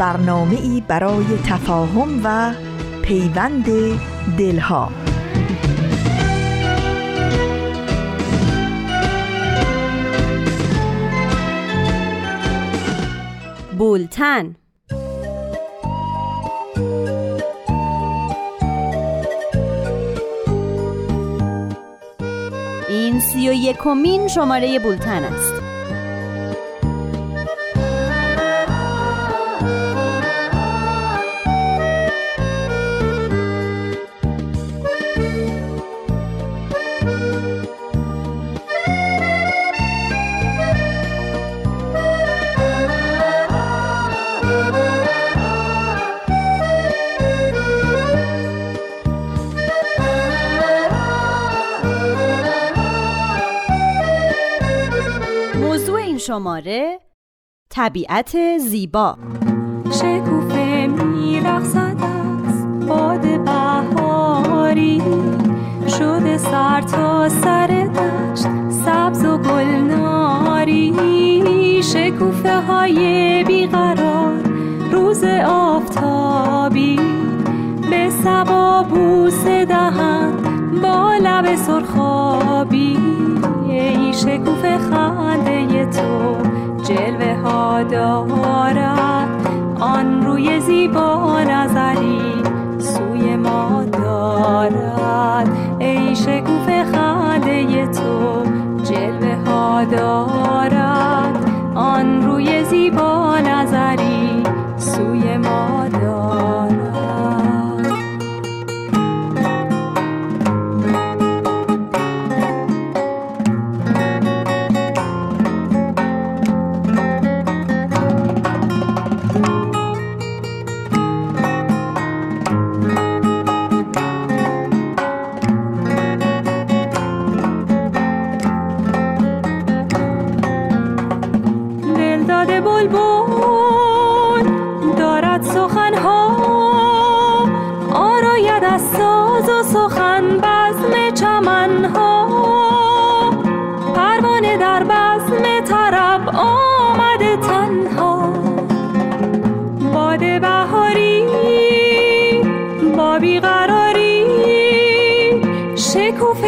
برنامه ای برای تفاهم و پیوند دلها. بولتن. این سی و یکمین شماره بولتن است. شماره طبیعت زیبا. شکوفه میرخصد از باد بهاری. شده سر تا سر دشت سبز و گلناری. شکوفه های بیقرار روز آفتابی. به سبا بوس دهن با لب سرخابی. شکوفه خنده تو جلوه ها دارد. آن روی زیبا نظری سوی ما دارد. ای شکوفه خنده تو جلوه ها دارد. آن روی زیبا نظری سوی ما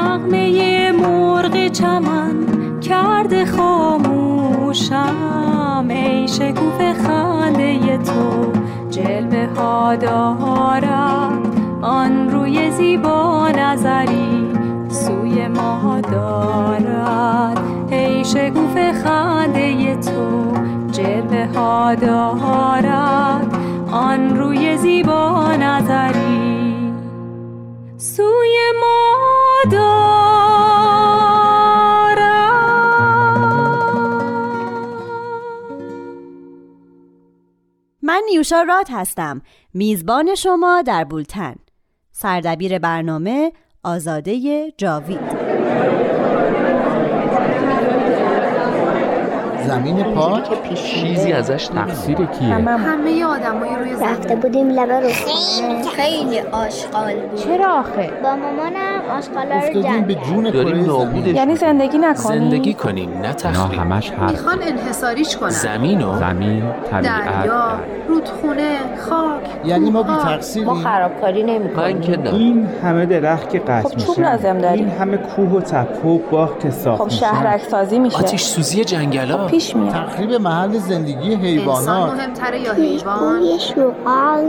نغمه مرغ چمن کرده خاموشم. ای شکوف خنده تو جلوه ها دارد آن روی زیبا نظری سوی ما دارد. ای شکوف خنده تو جلوه ها دارد. آن روی زیبا نظری من نیوشا رات هستم. میزبان شما در بولتن. سردبیر برنامه آزاده جاوید. زمین پاک چیزی ازش تقصیر کیه؟ همه آدمای روی زمین. رفته بودیم لبه رو. خیلی آشغال بود. چرا آخه؟ با مامانم آشغالا رو جمع به جون داریم نابودش یعنی زندگی نکنیم؟ زندگی کنیم نه تخریب. همش حرف. می‌خوان انحصاریش کنن. زمین و زمین طبیعت. دریا رودخونه خاک یعنی ما بی. تقصیریم خرابکاری من که نه. این همه درخت که قطع خب چوب لازم داریم. این همه کوه و تپه و باغ که ساخت خب شهرک سازی میشه. آتیش سوزی جنگلا. پیش میاد. تخریب محل زندگی انسان حیوانات مهمتره یا حیوان؟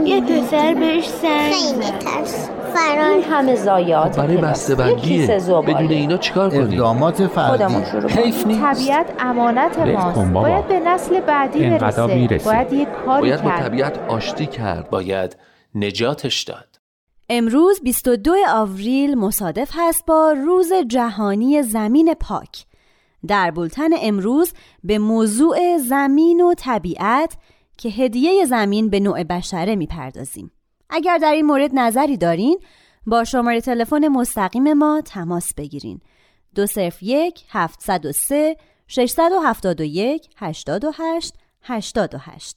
یه پسر بهش سنگ خیلی ترس. فرار. همه ضایعات برای پلاستیک. بسته یه بندیه کیسه زباله. بدون اینا چیکار کنیم؟ اقدامات فردی. حیف نیست. طبیعت امانت ماست. باید به نسل بعدی برسه. می‌رسه. باید یه کاری باید با طبیعت آشتی کرد. باید نجاتش داد. امروز 22 آوریل مصادف هست با روز جهانی زمین پاک. در بولتن امروز به موضوع زمین و طبیعت که هدیه زمین به نوع بشره می‌پردازیم. اگر در این مورد نظری دارین با شماره تلفن مستقیم ما تماس بگیرین. دو صرف یک هفت صد و سه ششصد و هفتاد و یک هشتاد و هشت هشتاد و هشت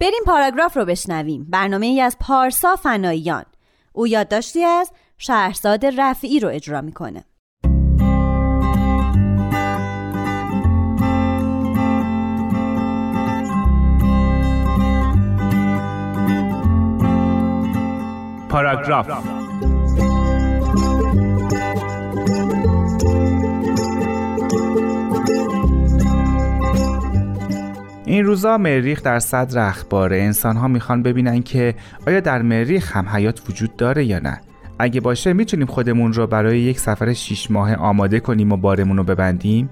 بریم پاراگراف رو بشنویم برنامه ای از پارسا فناییان او یادداشتی از شهرزاد رفعی رو اجرا می‌کنه پاراگراف. این روزا مریخ در صدر اخباره انسان ها می‌خوان ببینن که آیا در مریخ هم حیات وجود داره یا نه. اگه باشه می‌تونیم خودمون رو برای یک سفر شیش ماه آماده کنیم و بارمون رو ببندیم؟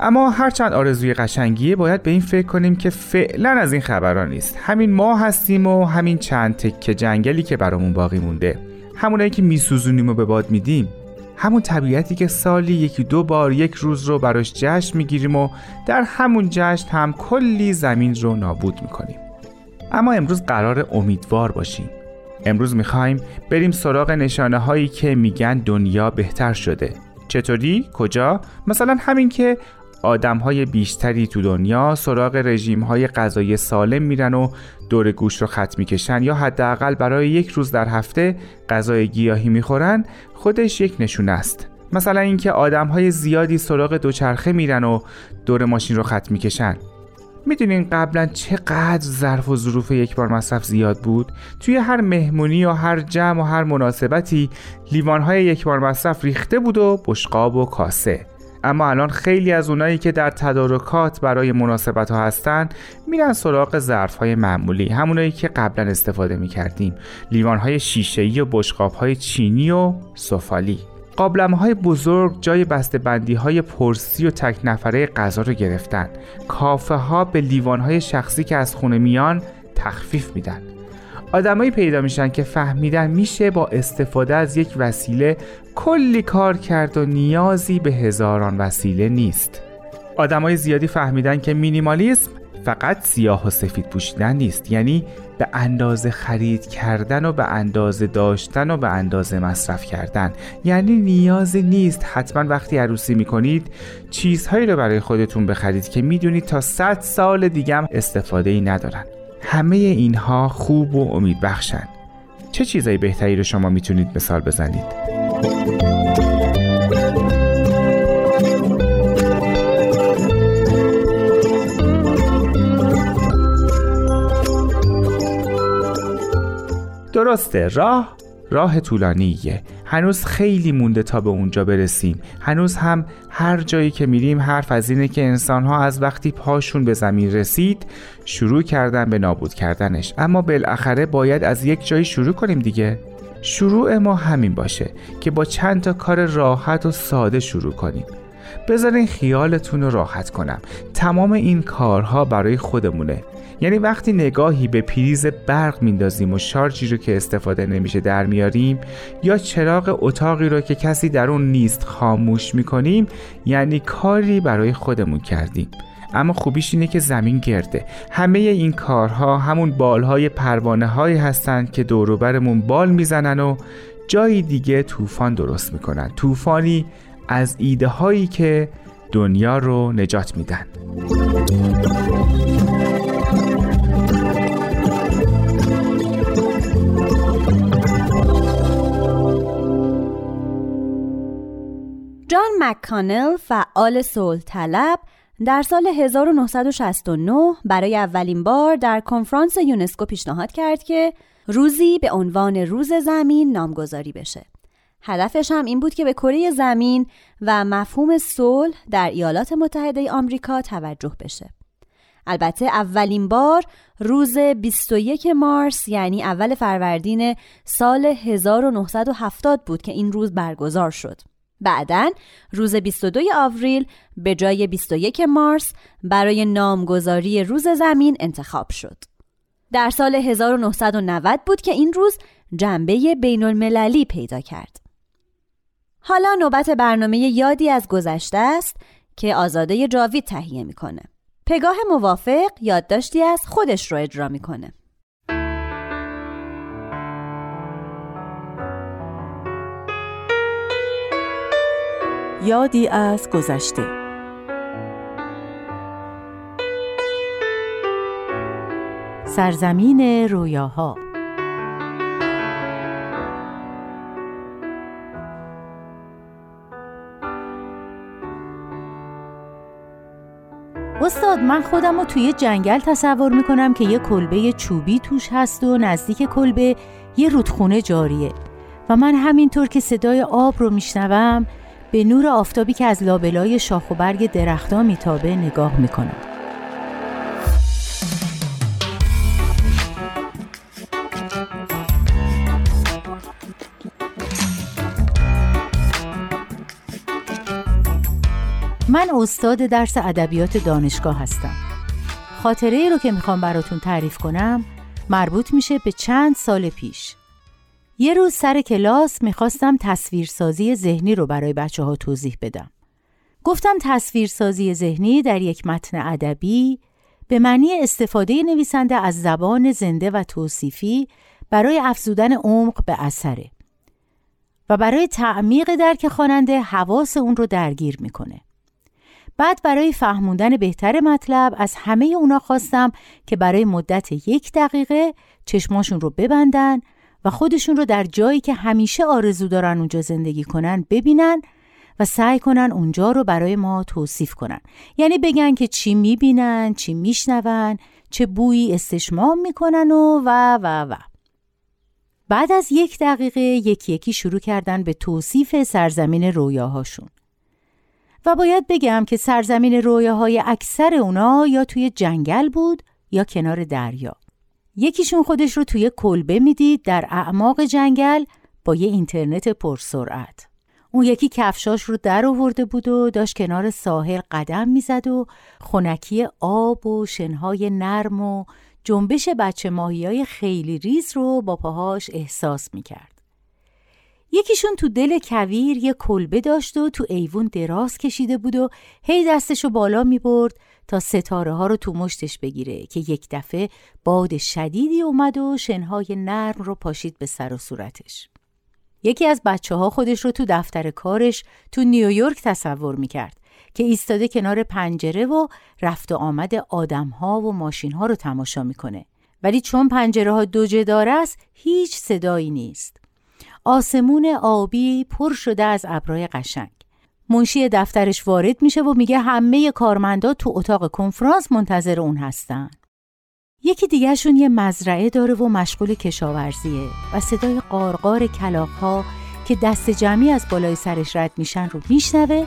اما هرچند آرزوی قشنگیه باید به این فکر کنیم که فعلا از این خبران نیست. همین ما هستیم و همین چند تکه جنگلی که برامون باقی مونده. همونایی که میسوزونیم و به باد میدیم. همون طبیعتی که سالی یکی دو بار یک روز رو براش جشن می‌گیریم و در همون جشن هم کلی زمین رو نابود می‌کنیم. اما امروز قرار امیدوار باشیم. امروز می‌خوایم بریم سراغ نشانه هایی که میگن دنیا بهتر شده. چطوری؟ کجا؟ مثلا همین که آدم های بیشتری تو دنیا سراغ رژیم های غذایی سالم میرن و دور گوش رو خط می‌کشن یا حداقل برای یک روز در هفته غذای گیاهی می‌خورن خودش یک نشونه است. مثلا اینکه آدم های زیادی سراغ دوچرخه میرن و دور ماشین رو خط می‌کشن. می‌دونین قبلا چقدر ظرف و ظروف یک بار مصرف زیاد بود؟ توی هر مهمونی و هر جمع و هر مناسبتی لیوانهای یک بار مصرف ریخته بود و بشقاب و کاسه. اما الان خیلی از اونایی که در تدارکات برای مناسبت ها هستن میرن سراغ ظرف های معمولی همونایی که قبلا استفاده می‌کردیم. لیوان های شیشه‌ای و بشقاب های چینی و سفالی. قابلمه های بزرگ جای بسته بندی های پرسی و تک نفره غذا رو گرفتن. کافه ها به لیوان های شخصی که از خونه میان تخفیف میدن. آدمایی پیدا میشن که فهمیدن میشه با استفاده از یک وسیله کلی کار کرد و نیازی به هزاران وسیله نیست. آدمای زیادی فهمیدن که مینیمالیسم فقط سیاه و سفید پوشیدن نیست. یعنی به اندازه خرید کردن و به اندازه داشتن و به اندازه مصرف کردن. یعنی نیازی نیست. حتما وقتی عروسی می‌کنید چیزهایی رو برای خودتون بخرید که می‌دونید تا 100 سال دیگه هم استفاده ای ندارن. همه اینها خوب و امید بخشن چه چیزایی بهتری رو شما می‌تونید مثال بزنید؟ درسته راه راه طولانیه هنوز خیلی مونده تا به اونجا برسیم. هنوز هم هر جایی که میریم حرف از اینه که انسانها از وقتی پاشون به زمین رسید شروع کردن به نابود کردنش. اما بالاخره باید از یک جایی شروع کنیم دیگه. شروع ما همین باشه که با چند تا کار راحت و ساده شروع کنیم. بذارین خیالتون رو راحت کنم. تمام این کارها برای خودمونه. یعنی وقتی نگاهی به پریز برق میندازیم و شارژی رو که استفاده نمیشه در میاریم یا چراغ اتاقی رو که کسی در اون نیست خاموش می‌کنیم یعنی کاری برای خودمون کردیم. اما خوبیش اینه که زمین گرده. همه این کارها همون بالهای پروانه هایی هستند که دوروبرمون بال می‌زنن و جایی دیگه طوفان درست می‌کنن. طوفانی از ایده هایی که دنیا رو نجات میدن. جان مککانل فعال صلح طلب در سال 1969 برای اولین بار در کنفرانس یونسکو پیشنهاد کرد که روزی به عنوان روز زمین نامگذاری بشه. هدفش هم این بود که به کره زمین و مفهوم صلح در ایالات متحده آمریکا توجه بشه. البته اولین بار روز 21 مارس یعنی اول فروردین سال 1970 بود که این روز برگزار شد. بعدا روز 22 آوریل به جای 21 مارس برای نامگذاری روز زمین انتخاب شد. در سال 1990 بود که این روز جنبه بین المللی پیدا کرد. حالا نوبت برنامه یادی از گذشته است که آزاده جاوید تهیه می‌کنه. پگاه موافق یادداشتی از خودش رو اجرا می‌کنه. یادی از گذشته. سرزمین رویاها. استاد من خودم رو توی جنگل تصور می‌کنم که یه کلبه چوبی توش هست و نزدیک کلبه یه رودخونه جاریه. و من همینطور که صدای آب رو میشنوم به نور آفتابی که از لابلای شاخ و برگ درختها میتابه نگاه می‌کنم. من استاد درس ادبیات دانشگاه هستم. خاطره ای رو که می‌خوام براتون تعریف کنم مربوط میشه به چند سال پیش. یه روز سر کلاس می‌خواستم تصویرسازی ذهنی رو برای بچه ها توضیح بدم. گفتم تصویرسازی ذهنی در یک متن ادبی به معنی استفاده نویسنده از زبان زنده و توصیفی برای افزودن عمق به اثره و برای تعمیق درک خواننده حواس اون رو درگیر می‌کنه. بعد برای فهموندن بهتر مطلب از همه اونا خواستم که برای مدت یک دقیقه چشماشون رو ببندن و خودشون رو در جایی که همیشه آرزو دارن اونجا زندگی کنن ببینن و سعی کنن اونجا رو برای ما توصیف کنن. یعنی بگن که چی می‌بینن، چی میشنون، چه بویی استشمام می‌کنن و و و و. بعد از یک دقیقه یکی یکی شروع کردن به توصیف سرزمین رویاهاشون. و باید بگم که سرزمین رویاهای اکثر اونا یا توی جنگل بود یا کنار دریا. یکیشون خودش رو توی کلبه می‌دید در اعماق جنگل با یه اینترنت پرسرعت. اون یکی کفشاش رو در آورده بود و داشت کنار ساحل قدم می‌زد و خونکی آب و شنهای نرم و جنبش بچه ماهی های خیلی ریز رو با پاهاش احساس می‌کرد. یکیشون تو دل کویر یه کلبه داشت و تو ایوون دراز کشیده بود و هی دستشو بالا می برد تا ستاره ها رو تو مشتش بگیره که یک دفعه باد شدیدی اومد و شنهای نرم رو پاشید به سر و صورتش. یکی از بچه ها خودش رو تو دفتر کارش تو نیویورک تصور می کرد که ایستاده کنار پنجره و رفت و آمد آدم ها و ماشین ها رو تماشا می‌کنه. ولی چون پنجره ها دو جدار است هیچ صدایی نیست. آسمون آبی پر شده از ابرای قشنگ. منشی دفترش وارد میشه و میگه همه کارمندا تو اتاق کنفرانس منتظر اون هستن. یکی دیگهشون یه مزرعه داره و مشغول کشاورزیه و صدای قارقار کلاقها که دست جمعی از بالای سرش رد میشن رو میشنوه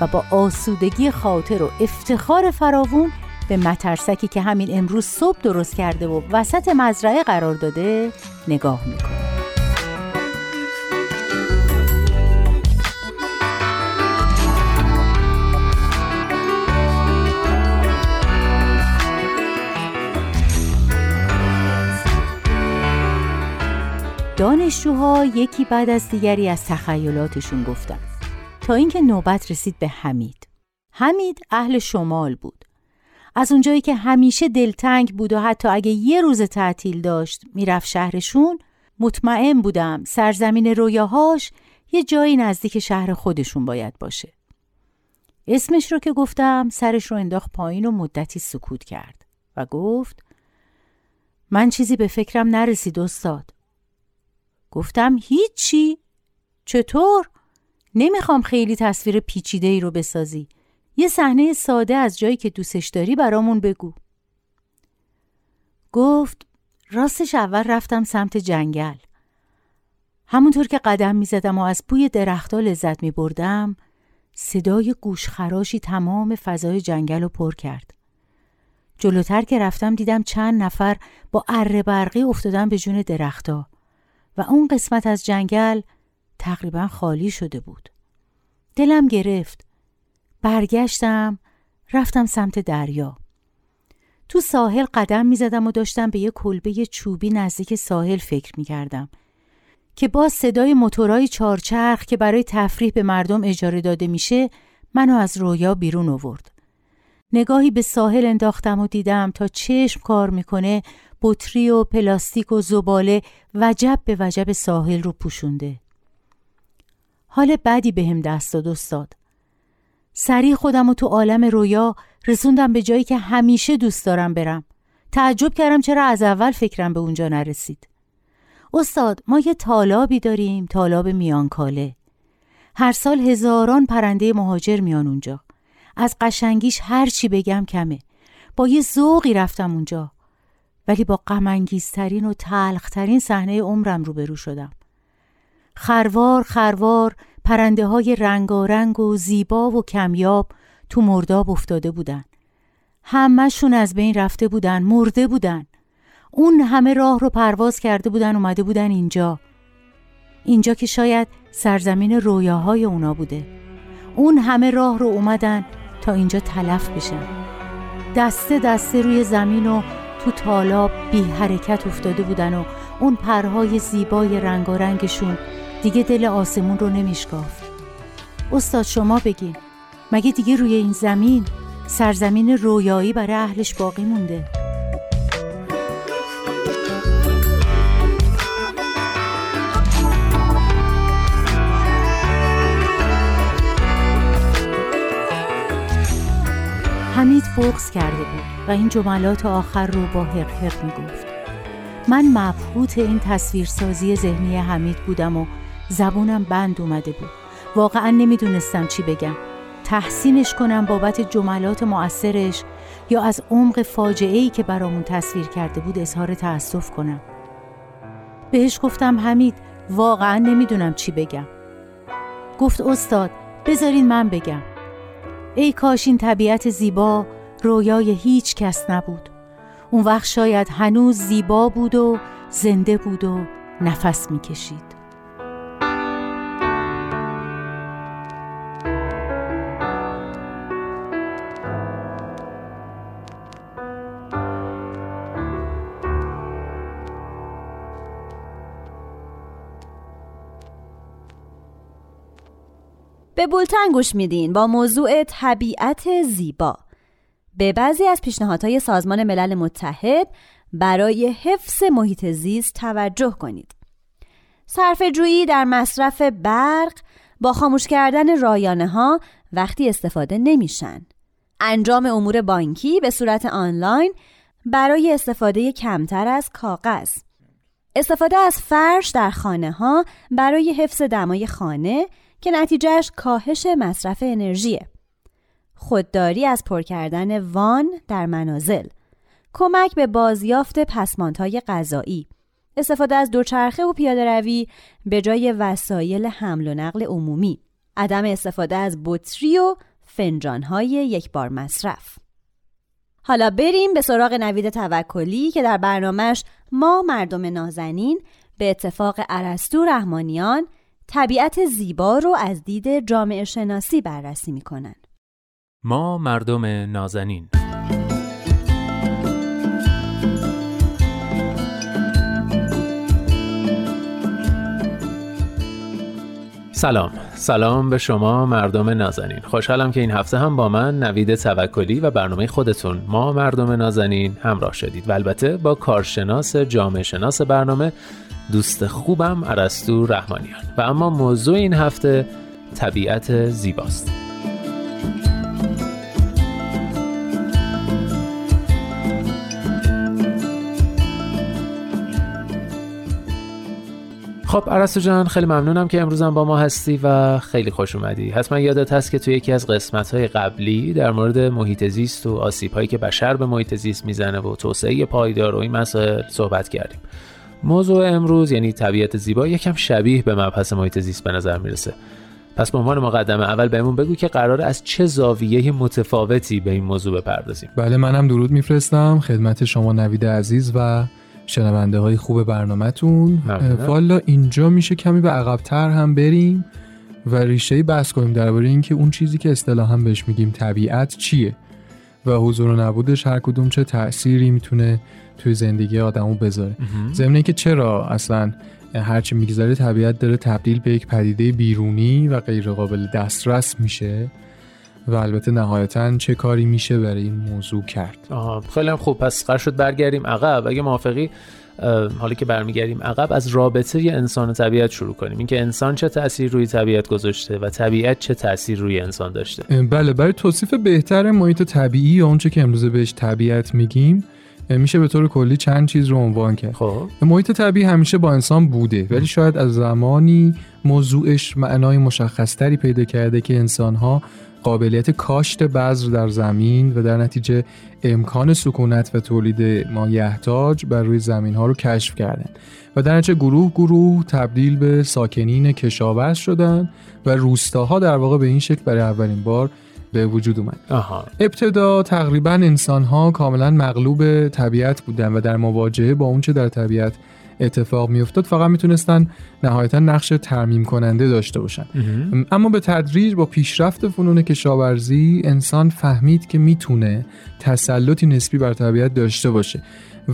و با آسودگی خاطر و افتخار فراوون به مترسکی که همین امروز صبح درست کرده و وسط مزرعه قرار داده نگاه می‌کنه. دانشجوها یکی بعد از دیگری از تخیلاتشون گفتن. تا اینکه نوبت رسید به حمید. حمید اهل شمال بود. از اونجایی که همیشه دلتنگ بود و حتی اگه یه روز تعطیل داشت می‌رفت شهرشون مطمئن بودم سرزمین رویاهاش یه جایی نزدیک شهر خودشون باید باشه. اسمش رو که گفتم سرش رو انداخت پایین و مدتی سکوت کرد و گفت من چیزی به فکرم نرسید استاد. گفتم هیچی. چطور؟ نمی‌خوام خیلی تصویر پیچیده ای رو بسازی. یه صحنه ساده از جایی که دوستش داری برامون بگو. گفت راستش اول رفتم سمت جنگل. همونطور که قدم می زدم و از بوی درختها لذت می بردم صدای گوشخراشی تمام فضای جنگل رو پر کرد. جلوتر که رفتم دیدم چند نفر با اره برقی افتادن به جون درختها. و اون قسمت از جنگل تقریبا خالی شده بود. دلم گرفت. برگشتم رفتم سمت دریا. تو ساحل قدم می زدم و داشتم به یه کلبه چوبی نزدیک ساحل فکر می کردم که باز صدای موتورای چارچرخ که برای تفریح به مردم اجاره داده میشه منو از رویا بیرون آورد. نگاهی به ساحل انداختم و دیدم تا چشم کار می‌کنه بطری و پلاستیک و زباله وجب به وجب ساحل رو پوشونده. حال بدی بهم به دست داد استاد. سریع خودم و تو عالم رویا رسوندم به جایی که همیشه دوست دارم برم. تعجب کردم چرا از اول فکرم به اونجا نرسید. استاد ما یه تالابی داریم تالاب میانکاله هر سال هزاران پرنده مهاجر میان اونجا از قشنگیش هر چی بگم کمه با یه ذوقی رفتم اونجا ولی با غمانگیزترین و تلخترین صحنه عمرم روبرو شدم. خروار خروار پرنده های رنگارنگ و زیبا و کمیاب تو مرداب افتاده بودن. همهشون از بین رفته بودن مرده بودن. اون همه راه رو پرواز کرده بودن اومده بودن اینجا. اینجا که شاید سرزمین رویاهای اونا بوده. اون همه راه رو اومدن تا اینجا تلف بشن. دسته دسته روی زمین و تو تالاب بی حرکت افتاده بودن و اون پرهای زیبای رنگارنگشون دیگه دل آسمون رو نمیشکافت. استاد شما بگین مگه دیگه روی این زمین سرزمین رویایی برای اهلش باقی مونده؟ حمید بغز کرده بود. و این جملات آخر رو با حق می گفت من مبهوت این تصویرسازی ذهنی حمید بودم و زبونم بند اومده بود. واقعا نمی‌دونستم چی بگم. تحسینش کنم بابت جملات مؤثرش یا از عمق فاجعه ای که برامون تصویر کرده بود اظهار تأسف کنم. بهش گفتم حمید واقعا نمی‌دونم چی بگم. گفت استاد بذارین من بگم. ای کاش این طبیعت زیبا رویای هیچ کس نبود. اون وقت شاید هنوز زیبا بود و زنده بود و نفس می‌کشید. به بولتن گوش میدین با موضوع طبیعت زیبا. به بعضی از پیشنهادهای سازمان ملل متحد برای حفظ محیط زیست توجه کنید. صرف جویی در مصرف برق با خاموش کردن رایانه ها وقتی استفاده نمیشن. انجام امور بانکی به صورت آنلاین برای استفاده کمتر از کاغذ. استفاده از فرش در خانه ها برای حفظ دمای خانه که نتیجهش کاهش مصرف انرژیه. خودداری از پر کردن وان در منازل. کمک به بازیافت پسماندهای غذایی استفاده از دوچرخه و پیاده روی به جای وسایل حمل و نقل عمومی. عدم استفاده از بطری و فنجانهای یک بار مصرف. حالا بریم به سراغ نوید توکلی که در برنامهش ما مردم نازنین به اتفاق عرستو رحمانیان طبیعت زیبا رو از دید جامعه شناسی بررسی می‌کنن. ما مردم نازنین. سلام. سلام به شما مردم نازنین. خوشحالم که این هفته هم با من نوید توکلی و برنامه خودتون ما مردم نازنین همراه شدید. و البته با کارشناس جامعه شناس برنامه دوست خوبم عرستو رحمانیان. و اما موضوع این هفته طبیعت زیباست. خب عرستو جان خیلی ممنونم که امروزم با ما هستی و خیلی خوش اومدی. حتما یادت هست که تو یکی از قسمت های قبلی در مورد محیط زیست و آسیب هایی که بشر به محیط زیست می‌زنه و توسعه پایدار و این مسائل صحبت کردیم. موضوع امروز یعنی طبیعت زیبا یکم شبیه به مبحث محیط زیست به نظر می‌رسه. پس به عنوان مقدمه اول بهمون بگو که قرار از چه زاویه متفاوتی به این موضوع بپردازیم. بله منم درود میفرستم خدمت شما نوید عزیز و شنونده های خوب برنامهتون. والا اینجا میشه کمی به عقبتر هم بریم و ریشه بحث کنیم درباره اینکه اون چیزی که اصطلاحا بهش میگیم طبیعت چیه و حضور و نبودش هر کدوم چه تأثیری می‌تونه توی زندگی آدمو بذاره. ضمن اینکه چرا اصلا هرچی میگذره طبیعت داره تبدیل به یک پدیده بیرونی و غیر قابل دسترس میشه و البته نهایتا چه کاری میشه برای این موضوع کرد؟ آه خیلی هم خوب. پس قرار شد برگردیم عقب. اگه موافقی حالا که برمیگردیم عقب از رابطه ی انسان و طبیعت شروع کنیم. اینکه انسان چه تاثیر روی طبیعت گذاشته و طبیعت چه تاثیر روی انسان داشته. بله. برای توصیف بهتر محیط طبیعی یا اونچه که امروزه بهش طبیعت میگیم میشه به طور کلی چند چیز رو عنوان کرد. خب. محیط طبیعی همیشه با انسان بوده ولی شاید از زمانی موضوعش معنای مشخصتری پیدا کرده که انسانها قابلیت کاشت بذر در زمین و در نتیجه امکان سکونت و تولید مایحتاج بر روی زمین ها رو کشف کردن و در نتیجه گروه گروه تبدیل به ساکنین کشاورز شدن و روستاها در واقع به این شکل برای اولین بار به وجود اومد آها. ابتدا تقریبا انسان ها کاملا مغلوب طبیعت بودن و در مواجهه با اونچه در طبیعت اتفاق میافتاد فقط می‌تونستن نهایتا نقش ترمیم کننده داشته باشن اما به تدریج با پیشرفت فنون کشاورزی انسان فهمید که می‌تونه تسلطی نسبی بر طبیعت داشته باشه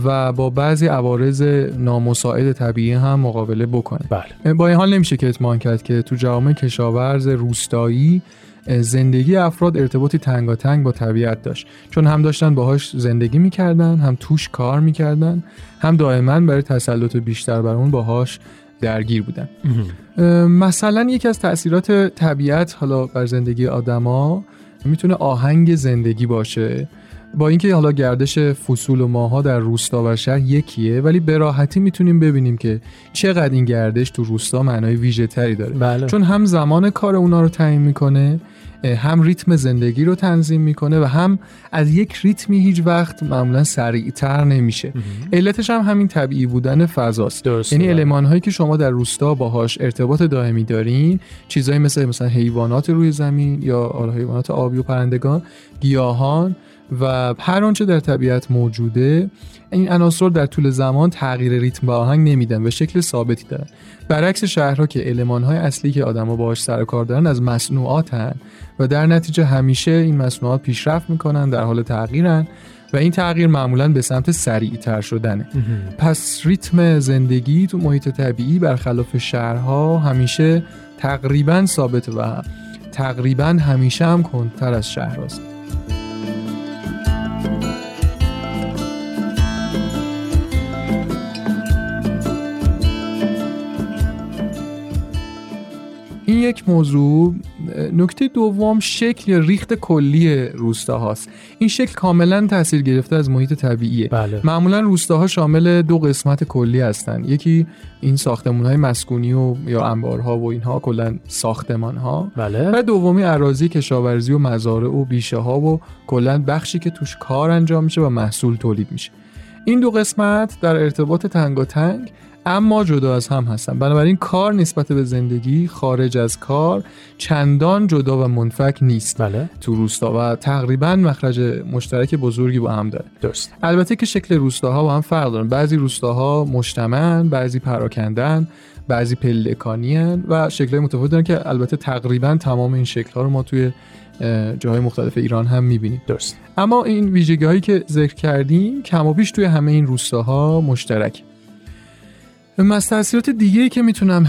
و با بعضی عوارض نامساعد طبیعی هم مقابله بکنه بله. با این حال نمیشه که اطمینان کرد که تو جامعه کشاورز روستایی زندگی افراد ارتباطی تنگاتنگ با طبیعت داشت. چون هم داشتن باهاش زندگی می‌کردن هم توش کار می‌کردن هم دائما برای تسلط بیشتر بر اون باهاش درگیر بودن. مثلا یکی از تاثیرات طبیعت حالا بر زندگی آدما می‌تونه آهنگ زندگی باشه. با اینکه حالا گردش فصول و ماها در روستا و شهر یکیه ولی به راحتی می‌تونیم ببینیم که چقدر این گردش تو روستا معنای ویژه تری داره. بله. چون هم زمان کار اونا رو تعیین می‌کنه هم ریتم زندگی رو تنظیم می‌کنه و هم از یک ریتمی هیچ وقت معمولا سریعتر نمیشه. علتش هم همین طبیعی بودن فضاست. یعنی المان هایی که شما در روستا باهاش ارتباط دائمی دارین چیزایی مثل مثلا حیوانات روی زمین یا حیوانات آبی و پرندگان گیاهان و هر آنچه در طبیعت موجوده این عناصر در طول زمان تغییر ریتم و آهنگ نمیدن و شکل ثابتی دارن. برعکس شهرها که المانهای اصلی که آدما باهاش سر کار دارن از مصنوعاتن و در نتیجه همیشه این مصنوعات پیشرفت می‌کنن در حال تغییرن و این تغییر معمولا به سمت سریعتر شدنه. پس ریتم زندگی تو محیط طبیعی برخلاف شهرها همیشه تقریبا ثابت و تقریبا همیشه هم کندتر از شهرهاست این یک موضوع نکته دوم شکل یا ریخت کلی روستاهاست. این شکل کاملا تاثیر گرفته از محیط طبیعیه. بله. معمولا روستاها شامل دو قسمت کلی هستن. یکی این ساختمون های مسکونی و یا انبارها و اینها کلا ساختمان ها بله. و دومی اراضی کشاورزی و مزارع و بیشه ها و کلا بخشی که توش کار انجام میشه و محصول تولید میشه. این دو قسمت در ارتباط تنگاتنگ اما جدا از هم هستن. بنابراین کار نسبت به زندگی خارج از کار چندان جدا و منفک نیست. بله. تو روستا. و تقریبا مخرج مشترک بزرگی با هم داره. درست. البته که شکل روستاها با هم فرق دارن بعضی روستاها مجتمعن بعضی پراکندن بعضی پلکانی و شکلهای متفاوت دارن که البته تقریبا تمام این شکلها رو ما توی جاهای مختلف ایران هم می‌بینیم. درست. اما این ویژگی هایی که ذکر کردیم کم و بیش توی همه این روستاها مشترک. از تاثیرات دیگه که می‌تونم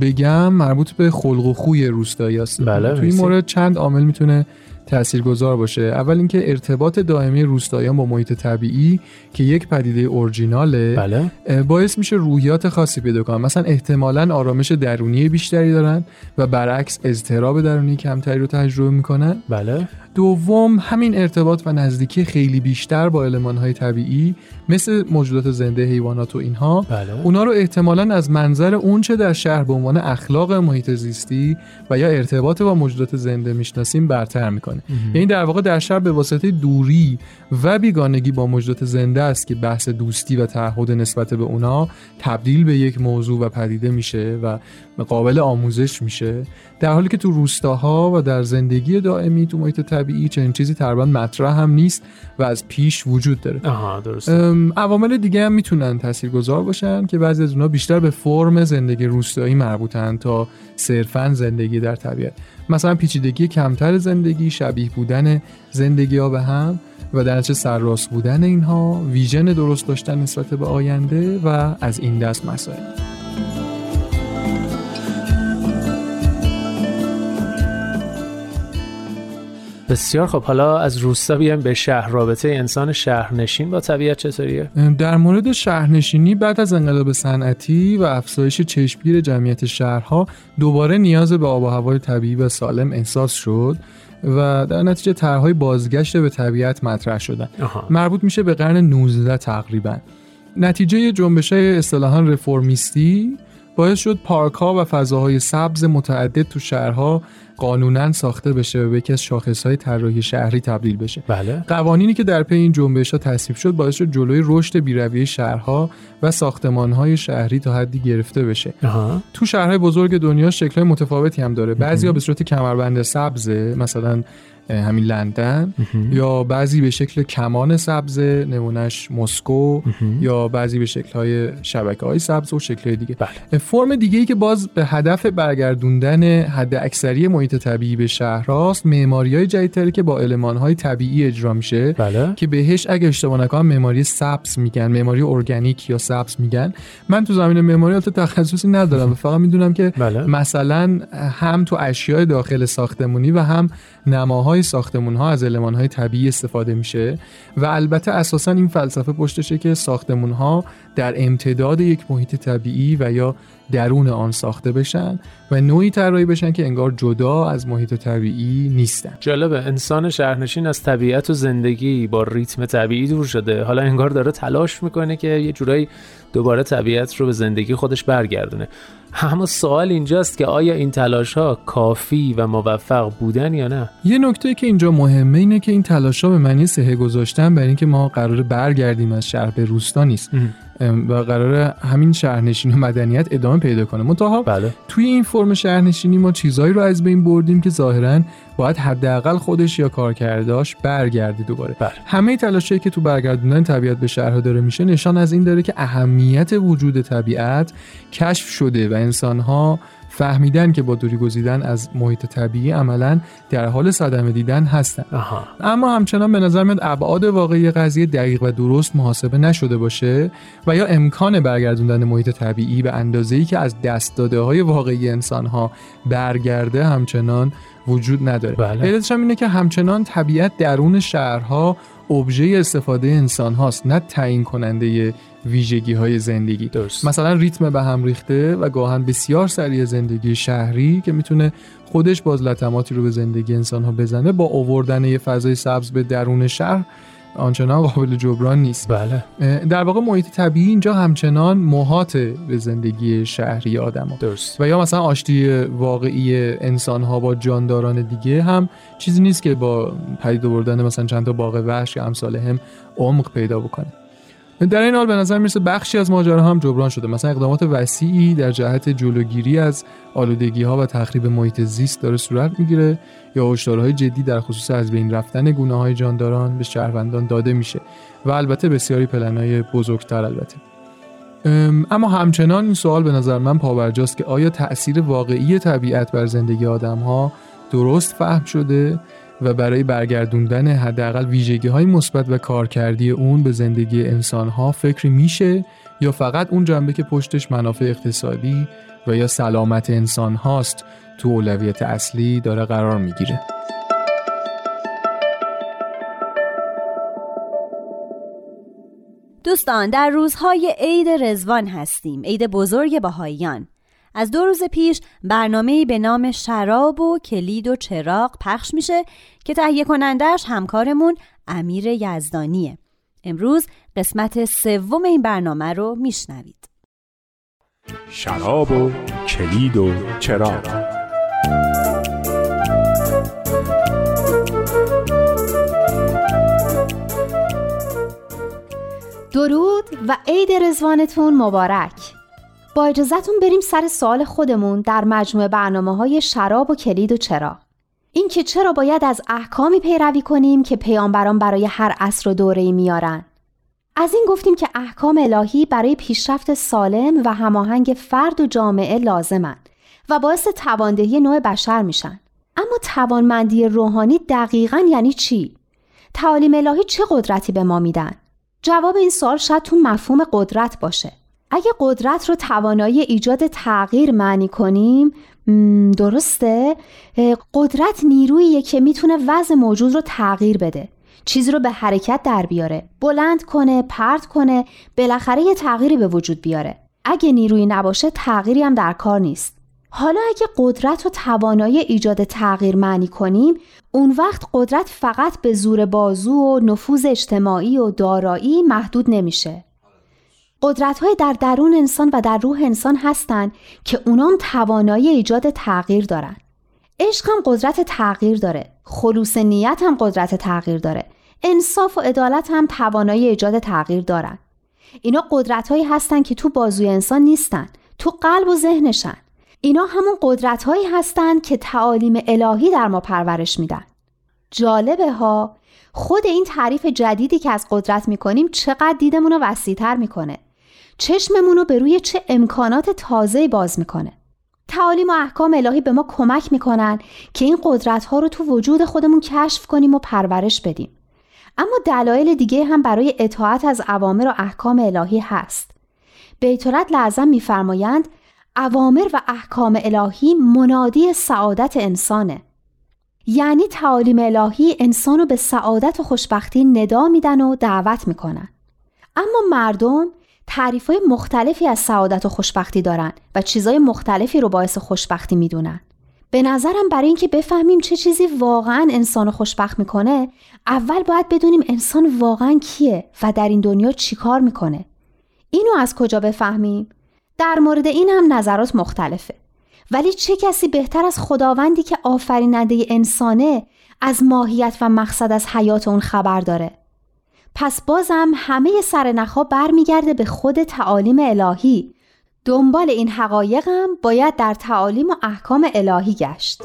بگم مربوط به خلق و خوی روستایی است بله توی این مورد چند عامل می‌تونه تاثیرگذار باشه. اول اینکه ارتباط دائمی روستاییان با محیط طبیعی که یک پدیده اورجیناله بله. باعث میشه روحیات خاصی پیدا کنن. مثلا احتمالا آرامش درونی بیشتری دارن و برعکس اضطراب درونی کمتری رو تجربه می‌کنن. بله. دوم همین ارتباط و نزدیکی خیلی بیشتر با المانهای طبیعی مثل موجودات زنده حیوانات و اینها. بله. اونا رو احتمالا از منظر اونچه در شهر به عنوان اخلاق محیط زیستی و یا ارتباط با موجودات زنده می‌شناسیم برتر می‌کنه. یعنی در واقع در شهر به واسطه دوری و بیگانگی با موجودات زنده است که بحث دوستی و تعهد نسبت به اونا تبدیل به یک موضوع و پدیده میشه و قابل آموزش میشه. در حالی که تو روستاها و در زندگی دائمی تو محیط طبیعی چنین چیزی تقریبا مطرح هم نیست و از پیش وجود داره. آها درست عوامل دیگه هم می‌تونن تاثیرگذار باشن که بعضی از اونها بیشتر به فرم زندگی روستایی مربوطن تا صرفا زندگی در طبیعت. مثلا پیچیدگی کمتر زندگی شبیه بودن زندگی ها به هم و در چه سرراست بودن اینها ویژن درست داشتن نسبت به آینده و از این دست مسائل. بسیار خب حالا از روستا بیایم به شهر رابطه انسان شهرنشین با طبیعت چطوریه؟ در مورد شهرنشینی بعد از انقلاب صنعتی و افزایش چشمگیر جمعیت شهرها دوباره نیاز به آب و هوای طبیعی و سالم احساس شد و در نتیجه طرحهای بازگشت به طبیعت مطرح شدن آها. مربوط میشه به قرن 19 تقریبا نتیجه جنبش های اصطلاحا رفرمیستی باعث شد پارک ها و فضاهای سبز متعدد تو شهرها قانونا ساخته بشه و به یکی از شاخص های طراحی شهری تبدیل بشه. بله. قوانینی که در پی این جنبش ها تصویب شد باعث شد جلوی رشد بیرویه شهرها و ساختمان های شهری تا حدی گرفته بشه. تو شهرهای بزرگ دنیا شکل متفاوتی هم داره. بعضیا به صورت کمربند سبزه مثلا همین لندن. یا بعضی به شکل کمان سبز نمونش مسکو. یا بعضی به شکل های شبکه های سبز و شکل های دیگه. بله. فرم دیگه ای که باز به هدف برگردوندن حد اکثری محیط طبیعی به شهرهاست معماری های جدیدتری که با علمان های طبیعی اجرا میشه بله. که بهش اگه اشتباه نکنم معماری سبز میگن معماری ارگانیک یا سبز میگن. من تو زمین معماری البته تخصصی ندارم. فقط می‌دونم که بله. مثلا هم تو اشیاء داخل ساختمونی و هم نماهای ساختمون ها از علمان های طبیعی استفاده میشه و البته اساسا این فلسفه پشتشه که ساختمون ها در امتداد یک محیط طبیعی و یا درون آن ساخته بشن و نوعی طراحی بشن که انگار جدا از محیط طبیعی نیستن. جالبه انسان شهرنشین از طبیعت و زندگی با ریتم طبیعی دور شده. حالا انگار داره تلاش می‌کنه که یه جورایی دوباره طبیعت رو به زندگی خودش برگردونه. اما سوال اینجاست که آیا این تلاش ها کافی و موفق بودن یا نه؟ یه نکته که اینجا مهمه اینه که این تلاش ها به معنی صحه گذاشتن برای اینکه ما قرار برگردیم از شهر به روستا نیست. و قرار همین شهرنشینی و مدنیت ادامه پیدا کنه منتها بله. توی این فرم شهرنشینی ما چیزهایی رو از بین بردیم که ظاهرا باید حداقل خودش یا کارکرداش برگرده دوباره بله. همه تلاشایی که تو برگردوندن طبیعت به شهرها داره میشه نشان از این داره که اهمیت وجود طبیعت کشف شده و انسانها فهمیدن که با دوری گزیدن از محیط طبیعی عملا در حال صدمه دیدن هستن آها. اما همچنان به نظر میاد ابعاد واقعی قضیه دقیق و درست محاسبه نشده باشه و یا امکان برگردوندن محیط طبیعی به اندازه‌ای که از دست داده های واقعی انسان ها برگرده همچنان وجود نداره بله. علتش هم اینه که همچنان طبیعت درون شهرها ابژه استفاده انسان هاست نه تعیین کننده ویژگی های زندگی. درست. مثلا ریتم به هم ریخته و گاهن بسیار سریع زندگی شهری که می‌تونه خودش باز لطماتی رو به زندگی انسان ها بزنه با اووردن یه فضای سبز به درون شهر آنچنان قابل جبران نیست. بله. در واقع محیط طبیعی اینجا همچنان محاط به زندگی شهری آدم ها. درست. و یا مثلا آشتی واقعی انسان ها با جانداران دیگه هم چیزی نیست که با پدید آوردن مثلا چند تا باغ وحش یا امثال هم عمق پیدا بکنه. در این حال به نظر می‌رسه بخشی از ماجرا هم جبران شده. مثلا اقدامات وسیعی در جهت جلوگیری از آلودگی ها و تخریب محیط زیست داره صورت می‌گیره یا هشدارهای جدی در خصوص از بین رفتن گونه های جانداران به شهروندان داده میشه و البته بسیاری پلنهای بزرگتر البته. اما همچنان این سوال به نظر من پاورجاست که آیا تأثیر واقعی طبیعت بر زندگی آدم ها درست فهم شده؟ و برای برگردوندن حداقل ویژگی های مثبت و کارکردی اون به زندگی انسان ها فکری میشه یا فقط اون جنبه که پشتش منافع اقتصادی و یا سلامت انسان هاست تو اولویت اصلی داره قرار می‌گیره؟ دوستان در روزهای عید رزوان هستیم. عید بزرگ بهاییان. از دو روز پیش برنامه به نام شراب و کلید و چراغ پخش میشه که تهیه کنندش همکارمون امیر یزدانیه. امروز قسمت سوم این برنامه رو میشنوید. شراب و کلید و چراغ. درود و عید رزوانتون مبارک. با اجازتون بریم سر سوال خودمون در مجموعه برنامه های شراب و کلید و چراغ این که چرا باید از احکامی پیروی کنیم که پیامبران برای هر عصر و دوره میارن. از این گفتیم که احکام الهی برای پیشرفت سالم و هماهنگ فرد و جامعه لازمن و باعث تواندهی نوع بشر میشن. اما توانمندی روحانی دقیقا یعنی چی؟ تعالیم الهی چه قدرتی به ما میدن؟ جواب این سوال شاید تو مفهوم قدرت باشه. اگه قدرت رو توانایی ایجاد تغییر معنی کنیم درسته. قدرت نیروییه که می‌تونه وضع موجود رو تغییر بده. چیزی رو به حرکت در بیاره. بلند کنه پرت کنه بالاخره یه تغییری به وجود بیاره. اگه نیرویی نباشه تغییری هم در کار نیست. حالا اگه قدرت و توانایی ایجاد تغییر معنی کنیم اون وقت قدرت فقط به زور بازو و نفوذ اجتماعی و دارایی محدود نمیشه. قدرت های در درون انسان و در روح انسان هستند که اونام توانایی ایجاد تغییر دارن. عشق هم قدرت تغییر داره. خلوص نیت هم قدرت تغییر داره. انصاف و عدالت هم توانایی ایجاد تغییر دارن. اینا قدرت هایی هستن که تو بازوی انسان نیستن. تو قلب و ذهنشن. اینا همون قدرت هایی هستن که تعالیم الهی در ما پرورش میدن. جالبه ها خود این تعریف جدیدی که از قدرت می‌کنیم چقدر دیدمون رو وسیعتر می‌کنه. چشممون رو به روی چه امکانات تازه باز می‌کنه. تعالیم و احکام الهی به ما کمک می‌کنن که این قدرت ها رو تو وجود خودمون کشف کنیم و پرورش بدیم. اما دلایل دیگه هم برای اطاعت از اوامر و احکام الهی هست. بیتولت لعظم میفرمایند اوامر و احکام الهی منادی سعادت انسانه. یعنی تعالیم الهی انسان رو به سعادت و خوشبختی ندا میدن و دعوت می‌کنن. اما مردم تعریف های مختلفی از سعادت و خوشبختی دارن و چیزای مختلفی رو باعث خوشبختی می‌دونن. به نظرم برای اینکه بفهمیم چه چیزی واقعا انسان خوشبخت می‌کنه اول باید بدونیم انسان واقعا کیه و در این دنیا چیکار می‌کنه. اینو از کجا بفهمیم؟ در مورد این هم نظرات مختلفه. ولی چه کسی بهتر از خداوندی که آفریننده انسانه از ماهیت و مقصد از حیات اون خبر داره؟ پس بازم همه سرنخها برمیگرده به خود تعالیم الهی. دنبال این حقایقم باید در تعالیم و احکام الهی گشت.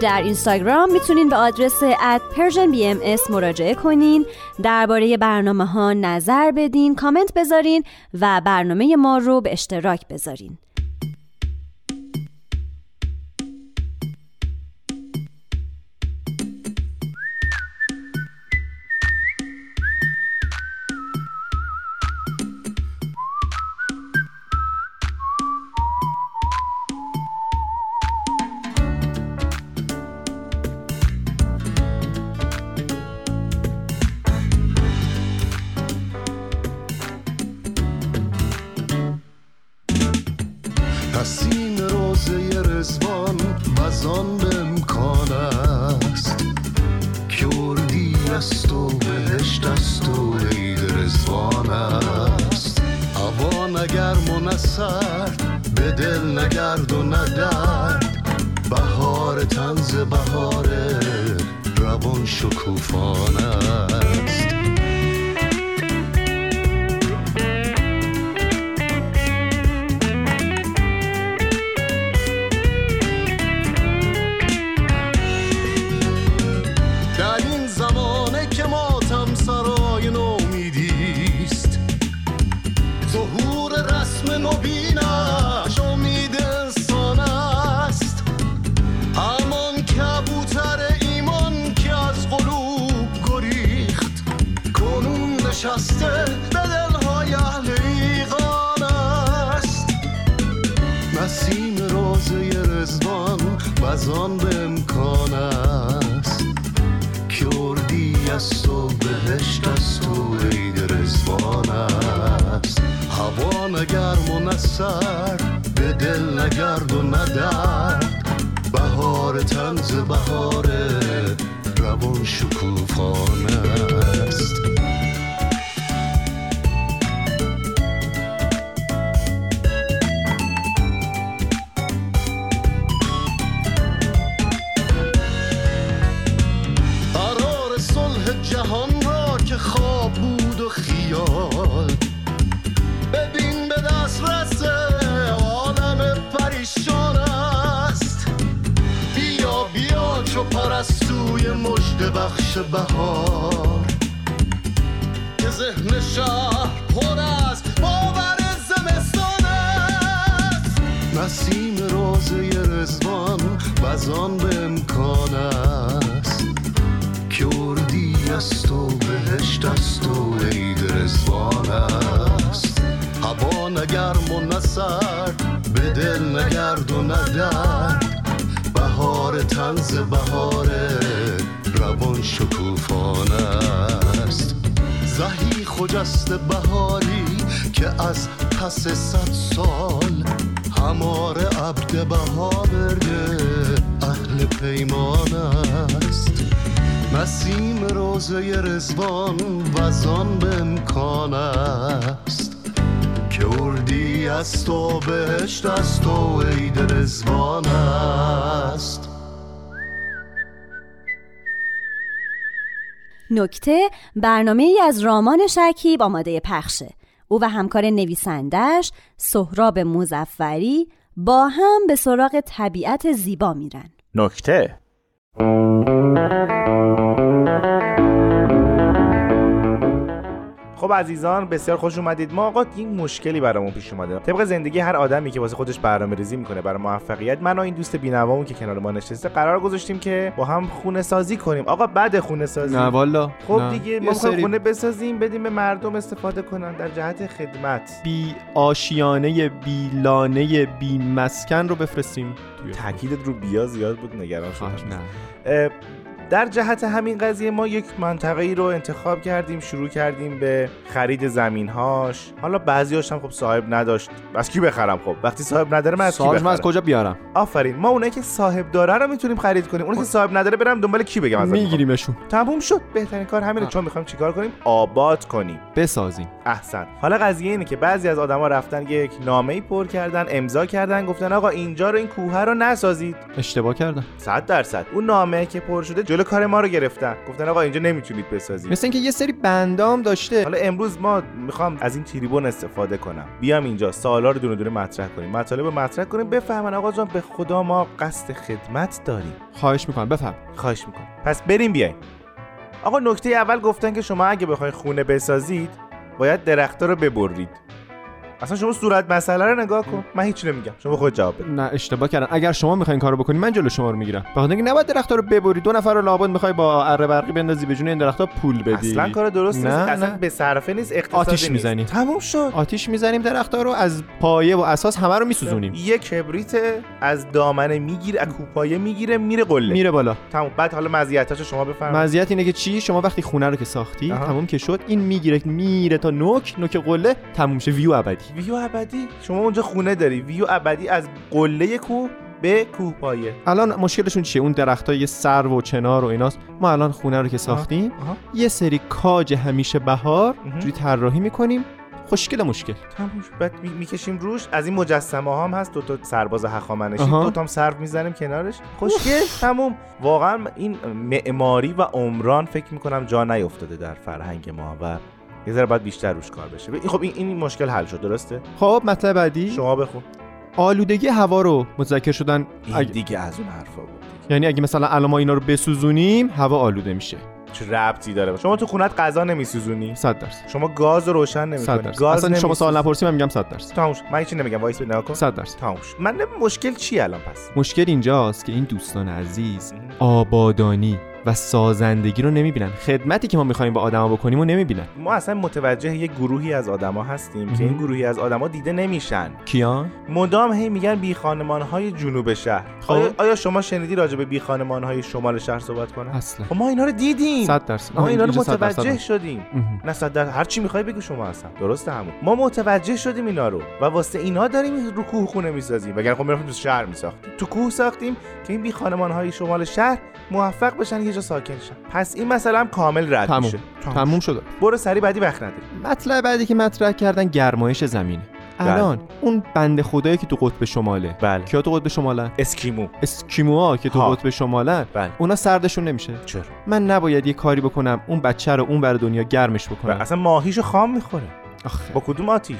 در اینستاگرام می‌تونین به آدرس اد PersianBMS مراجعه کنین. درباره برنامه ها نظر بدین کامنت بذارین و برنامه ما رو به اشتراک بذارین. نسر به دل نگرد و ندرد بهار تنز بهاره روان شکوفانه است. بخش بهار که ذهن شهر پر از باور زمستان است. نسیم روزه رزوان وزان به امکان است. که اردی است و بهشت است و عید رزوان است. هوا نگرم و نسر به دل نگرد و ندرد بهار تنز بهار روان شکوفان است. زهی خجست بهاری که از پس صد سال همار عبد بهار اهل پیمان است. نسیم روزه رزوان وزان به امکان است. که اردی است و بهشت است و عید رزوان است. نکته برنامه ای از رامان شکیب آماده پخشه. او و همکار نویسندش سهراب مزفری با هم به سراغ طبیعت زیبا میرن. نکته. خب عزیزان بسیار خوش اومدید. ما آقا این مشکلی برامون پیش اومده. طبق زندگی هر آدمی که واسه خودش برنامه ریزی می‌کنه برای موفقیت من و این دوست بینوامون که کنار ما نشسته قرار گذاشتیم که با هم خونه سازی کنیم. آقا بعد خونه سازی. نه والا. خب نه. دیگه ما می‌خوایم سری. خونه بسازیم بدیم به مردم استفاده کنن در جهت خدمت. بی آشیانه بی لانه بی مسکن رو بفرستیم. تاکیدت رو بیا زیاد بود نگران شدم. نه. در جهت همین قضیه ما یک منطقه ای رو انتخاب کردیم شروع کردیم به خرید زمین هاش حالا بعضیاش هم خب صاحب نداشت. از کی بخرم خب؟ وقتی صاحب نداره من از کی من از بخرم؟ کجا بیارم؟ آفرین. ما اونایی که صاحب داره رو می‌تونیم خرید کنیم. اونی که صاحب نداره برم دنبال کی بگم ازت میگیریمشون. تموم شد. بهترین کار همینه. چون می‌خوایم چیکار کنیم؟ آباد کنیم. بسازیم. احسن. حالا قضیه اینه که بعضی از آدما رفتن یک نامه پر کردن امضا کردن گفتن آقا اینجا رو این کوه رو نسازید. اشتباه کردم. 100 درصد. اون نامه که پر شده جلو کار ما رو گرفتن. گفتن آقا اینجا نمی‌تونید بسازید. مثل اینکه یه سری بندام داشته. حالا امروز ما می‌خوام از این تریبون استفاده کنم. بیام اینجا سوالا رو دونه دونه مطرح کنیم. مطالب رو مطرح کنیم بفهمن آقا جان به خدا ما قصد خدمت داریم. خواهش می‌کنم بفهم. خواهش می‌کنم. پس بریم بیایم. آقا نکته اول گفتن که شما اگه بخواید خونه بسازید باید درختها رو ببرید. اصلا شما صورت مسئله رو نگاه کن. من هیچ نمیگم. شما خود جواب بده. نه اشتباه کردن اگر شما می‌خواین کارو بکنید من جلو شما رو می‌گیرم. به خاطر اینکه نباید درختها رو ببری دو نفر رو لابد می‌خوای با اره برقی بندازی به جون این درختها پول بدی. اصلا کار درست نیست نه اصلا نه. به صرفه نیست اقتصادی آتیش نیست. می‌زنیم تموم شد. آتیش می‌زنیم درختها رو از پایه و اساس همه رو میسوزونیم. یه کبریت از دامنه می‌گیره از کوپایه می‌گیره میره قله. میره بالا. تموم. بعد حالا مزیتاشو شما بفرمایید. مزیت اینه که چی؟ شما وقتی خونه رو که ساختی. تموم که شد این می‌گیره میره تا نوک نوک قله تموم شه. ویو ابدی. ویو ابدی؟ شما اونجا خونه داری. ویو ابدی از قله کوه به کوه پایه الان مشکلشون چیه؟ اون درختای سرو و چنار و ایناست. ما الان خونه رو که ساختیم آها. یه سری کاج همیشه بهار جوری طراحی می‌کنیم. خوشگل مشکل. تموم شد. بعد می- می‌کشیم روش. از این مجسمه ها هم هست. دو تا سرباز هخامنشی. دو تام سرو می‌زنیم کنارش. خوشگل. تموم. واقعا این معماری و عمران فکر می‌کنم جا نیافتاده در فرهنگ ما و یه ذره باید بیشتر روش کار بشه. خب این این مشکل حل شد درسته؟ خب مطلب بعدی؟ شما بخون. آلودگی هوا رو متذکر شدن این اگه- دیگه از اون حرفا بود یعنی اگه مثلا الان ما اینا رو بسوزونیم هوا آلوده میشه. چه ربطی داره؟ شما تو خونت غذا نمیسوزونی؟ 100 درصد. شما گاز رو روشن 100 نمی‌کنی. گاز اصلا شما. سوال نپرسی من میگم 100 درصد. تموم شد. من هیچی نمیگم. وایس نگاه کن. 100 درصد. تموم شد. من مشکل چی الان پس؟ مشکل اینجاست که این دوستان عزیز آبادانی. و سازندگی رو نمی‌بینن. خدمتی که ما می‌خوایم به آدما بکنیم رو نمی‌بینن. ما اصلا متوجه یک گروهی از آدما هستیم که این گروهی از آدما دیده نمیشن. کیان؟ مدام هی میگن بی خانمان های جنوب شهر. خب. آیا, آیا شما شنیدی راجع به بی خانمان های شمال شهر صحبت کنن اصلا. خب ما اینا رو دیدیم. 100 درصد. ما اینا رو متوجه. شدیم. نه صد در هر چی می‌خوای بگو شما اصلا. درسته همون. ما متوجه شدیم اینا رو و واسه اینا داریم رو کوه خونه می‌سازیم. وگرنه خب می‌رفتیم تو شهر میساختیم. تو کوه ساختیم که این بی خانمان های شمال شهر موفق بشن یه جا ساکن شن پس این مسئله هم کامل رد تموم. میشه تموم شده. برو سری بعدی وقت نداری. مطلب بعدی که مطرح کردن گرمایش زمینه. الان اون بنده خدایی که تو قطب شماله. بله. کیا تو قطب شمالن اسکیمو. اسکیموها که تو ها. قطب شمالن بله. اونا سردشون نمیشه. چرا؟ من نباید یه کاری بکنم اون بچه رو اون بر دنیا گرمش بکنم. اصلا ماهیشو خام می‌خوره. آخه. با کدوم آتیش؟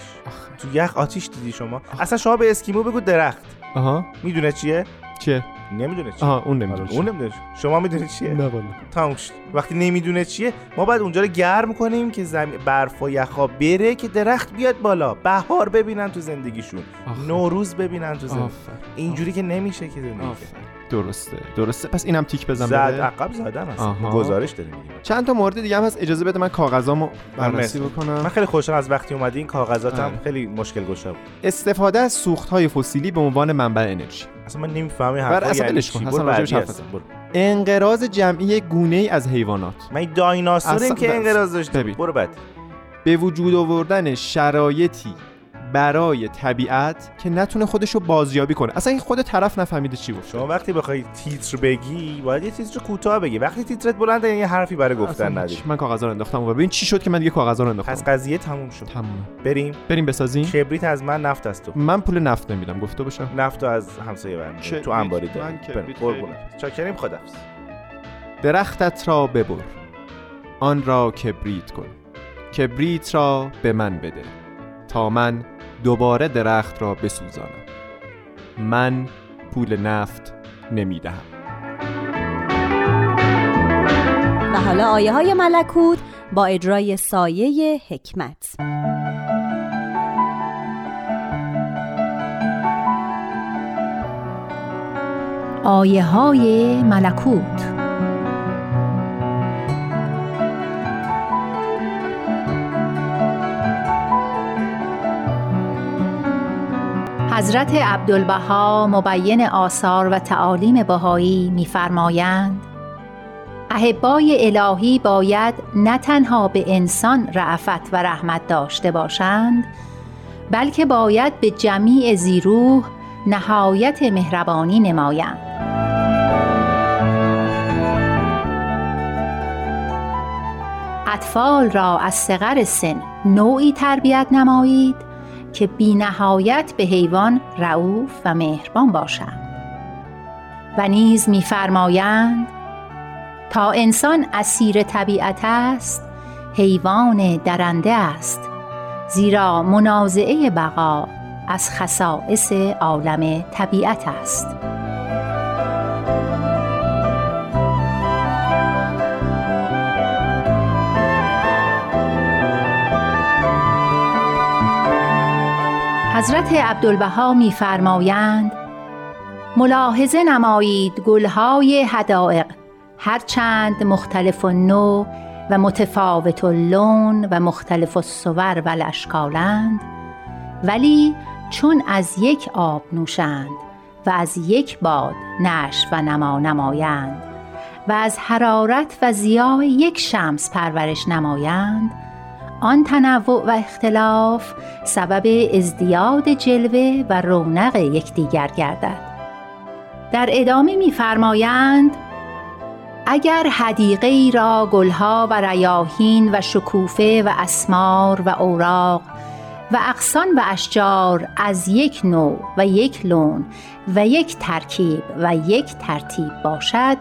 تو یخ آتیش دیدی شما؟ اصلا شما به اسکیمو بگو درخت. آها. می‌دونه چیه؟ چیه نمی‌دونه چیه آها اون نمی‌دونه اون نمی‌دونه شما می‌دونی چیه؟ نه والا. تموم شد. وقتی نمی‌دونه چیه ما باید اونجا رو گرم کنیم که زمین برف و یخا بره که درخت بیاد بالا. بهار ببینن تو زندگیشون. نوروز ببینن تو زندگی. آفرین. اینجوری که نمیشه که زندگی. آفرین. درسته. درسته. پس اینم تیک بزن زد عقب زدم اصلا. گزارش داریم چند تا مورد دیگه هم هست. اجازه بده من کاغذامو بررسی. بکنم. من خیلی خوشحال از وقتی اومدی این کاغذاتم. خیلی مشکل گشا بود. استفاده از سوختهای فسیلی به عنوان منبع انرژی. اصلا من نمی‌فهمم حرفا اصلا یعنی ولش چی کن اصلا. انقراض جمعی گونه ای از حیوانات من این دایناسوریم که. انقراض ببین. برو بعد به وجود آوردن شرایطی برای طبیعت که نتونه خودش رو بازیابی کنه. اصلا این خود طرف نفهمیده چی گفت. شما وقتی بخوای تیتر بگی باید یه تیتر کوتاه بگی. وقتی تیترت بلنده یه حرفی برای گفتن نداری. من کاغذا رو انداختم. و ببین چی شد که من دیگه کاغذا رو انداختم. پس قضیه تموم شد. تمومه. بریم. بریم بسازیم. کبریت از من نفت از تو. من پول نفت نمیدم. گفته باشم نفت از همسایه برمی کبریت. تو انباری بریم. قربونت چاکریم خدافظ. درختت را ببر. آن را کبریت کن. کبریت را به من بده. تا من دوباره درخت را بسوزانم. من پول نفت نمی‌دهم. و حالا آیه های ملکوت با اجرای سایه حکمت. آیه های ملکوت حضرت عبدالبها مبین آثار و تعالیم بهایی می‌فرمایند احبای الهی باید نه تنها به انسان رعفت و رحمت داشته باشند بلکه باید به جمیع زیروح نهایت مهربانی نمایند. اطفال را از صغر سن نوعی تربیت نمایید که بی نهایت به حیوان رعوف و مهربان باشند. و نیز می‌فرمایند تا انسان اسیر طبیعت است حیوان درنده است زیرا منازعه بقا از خصائص عالم طبیعت است. حضرت عبدالبها می‌فرمایند ملاحظه نمایید گلهای حدائق هرچند مختلف النوع و متفاوت اللون و مختلف الصور و الاشکالند ولی چون از یک آب نوشند و از یک باد نشو و نما نمایند و از حرارت و ضیاء یک شمس پرورش نمایند آن تنوع و اختلاف سبب ازدیاد جلوه و رونق یکدیگر گردد. در ادامه می‌فرمایند اگر حدیقه ای را گلها و ریاحین و شکوفه و اسمار و اوراق و اقسان و اشجار از یک نوع و یک لون و یک ترکیب و یک ترتیب باشد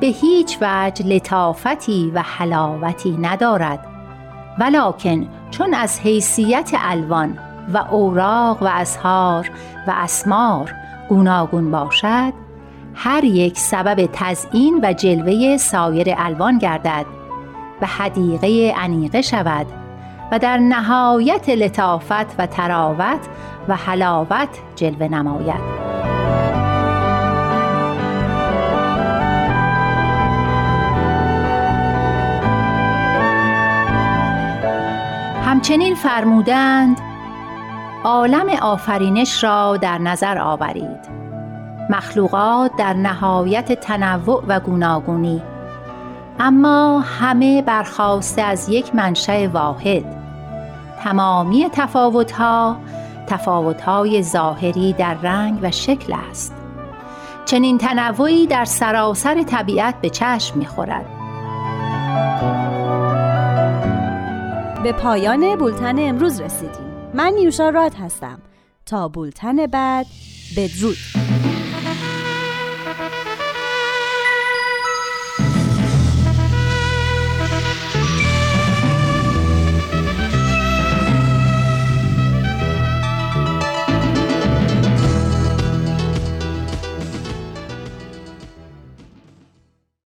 به هیچ وجه لطافتی و حلاوتی ندارد. ولکن چون از حیثیت الوان و اوراق و ازهار و اسمار گوناگون باشد هر یک سبب تزئین و جلوه سایر الوان گردد و حدیقه انیقه شود و در نهایت لطافت و تراوت و حلاوت جلوه نماید. چنین فرمودند عالم آفرینش را در نظر آورید. مخلوقات در نهایت تنوع و گوناگونی. اما همه برخواسته از یک منشأ واحد. تمامی تفاوتها تفاوتهای ظاهری در رنگ و شکل است. چنین تنوعی در سراسر طبیعت به چشم می‌خورد. به پایان بولتن امروز رسیدیم. من نیوشا راد هستم. تا بولتن بعد بدرود.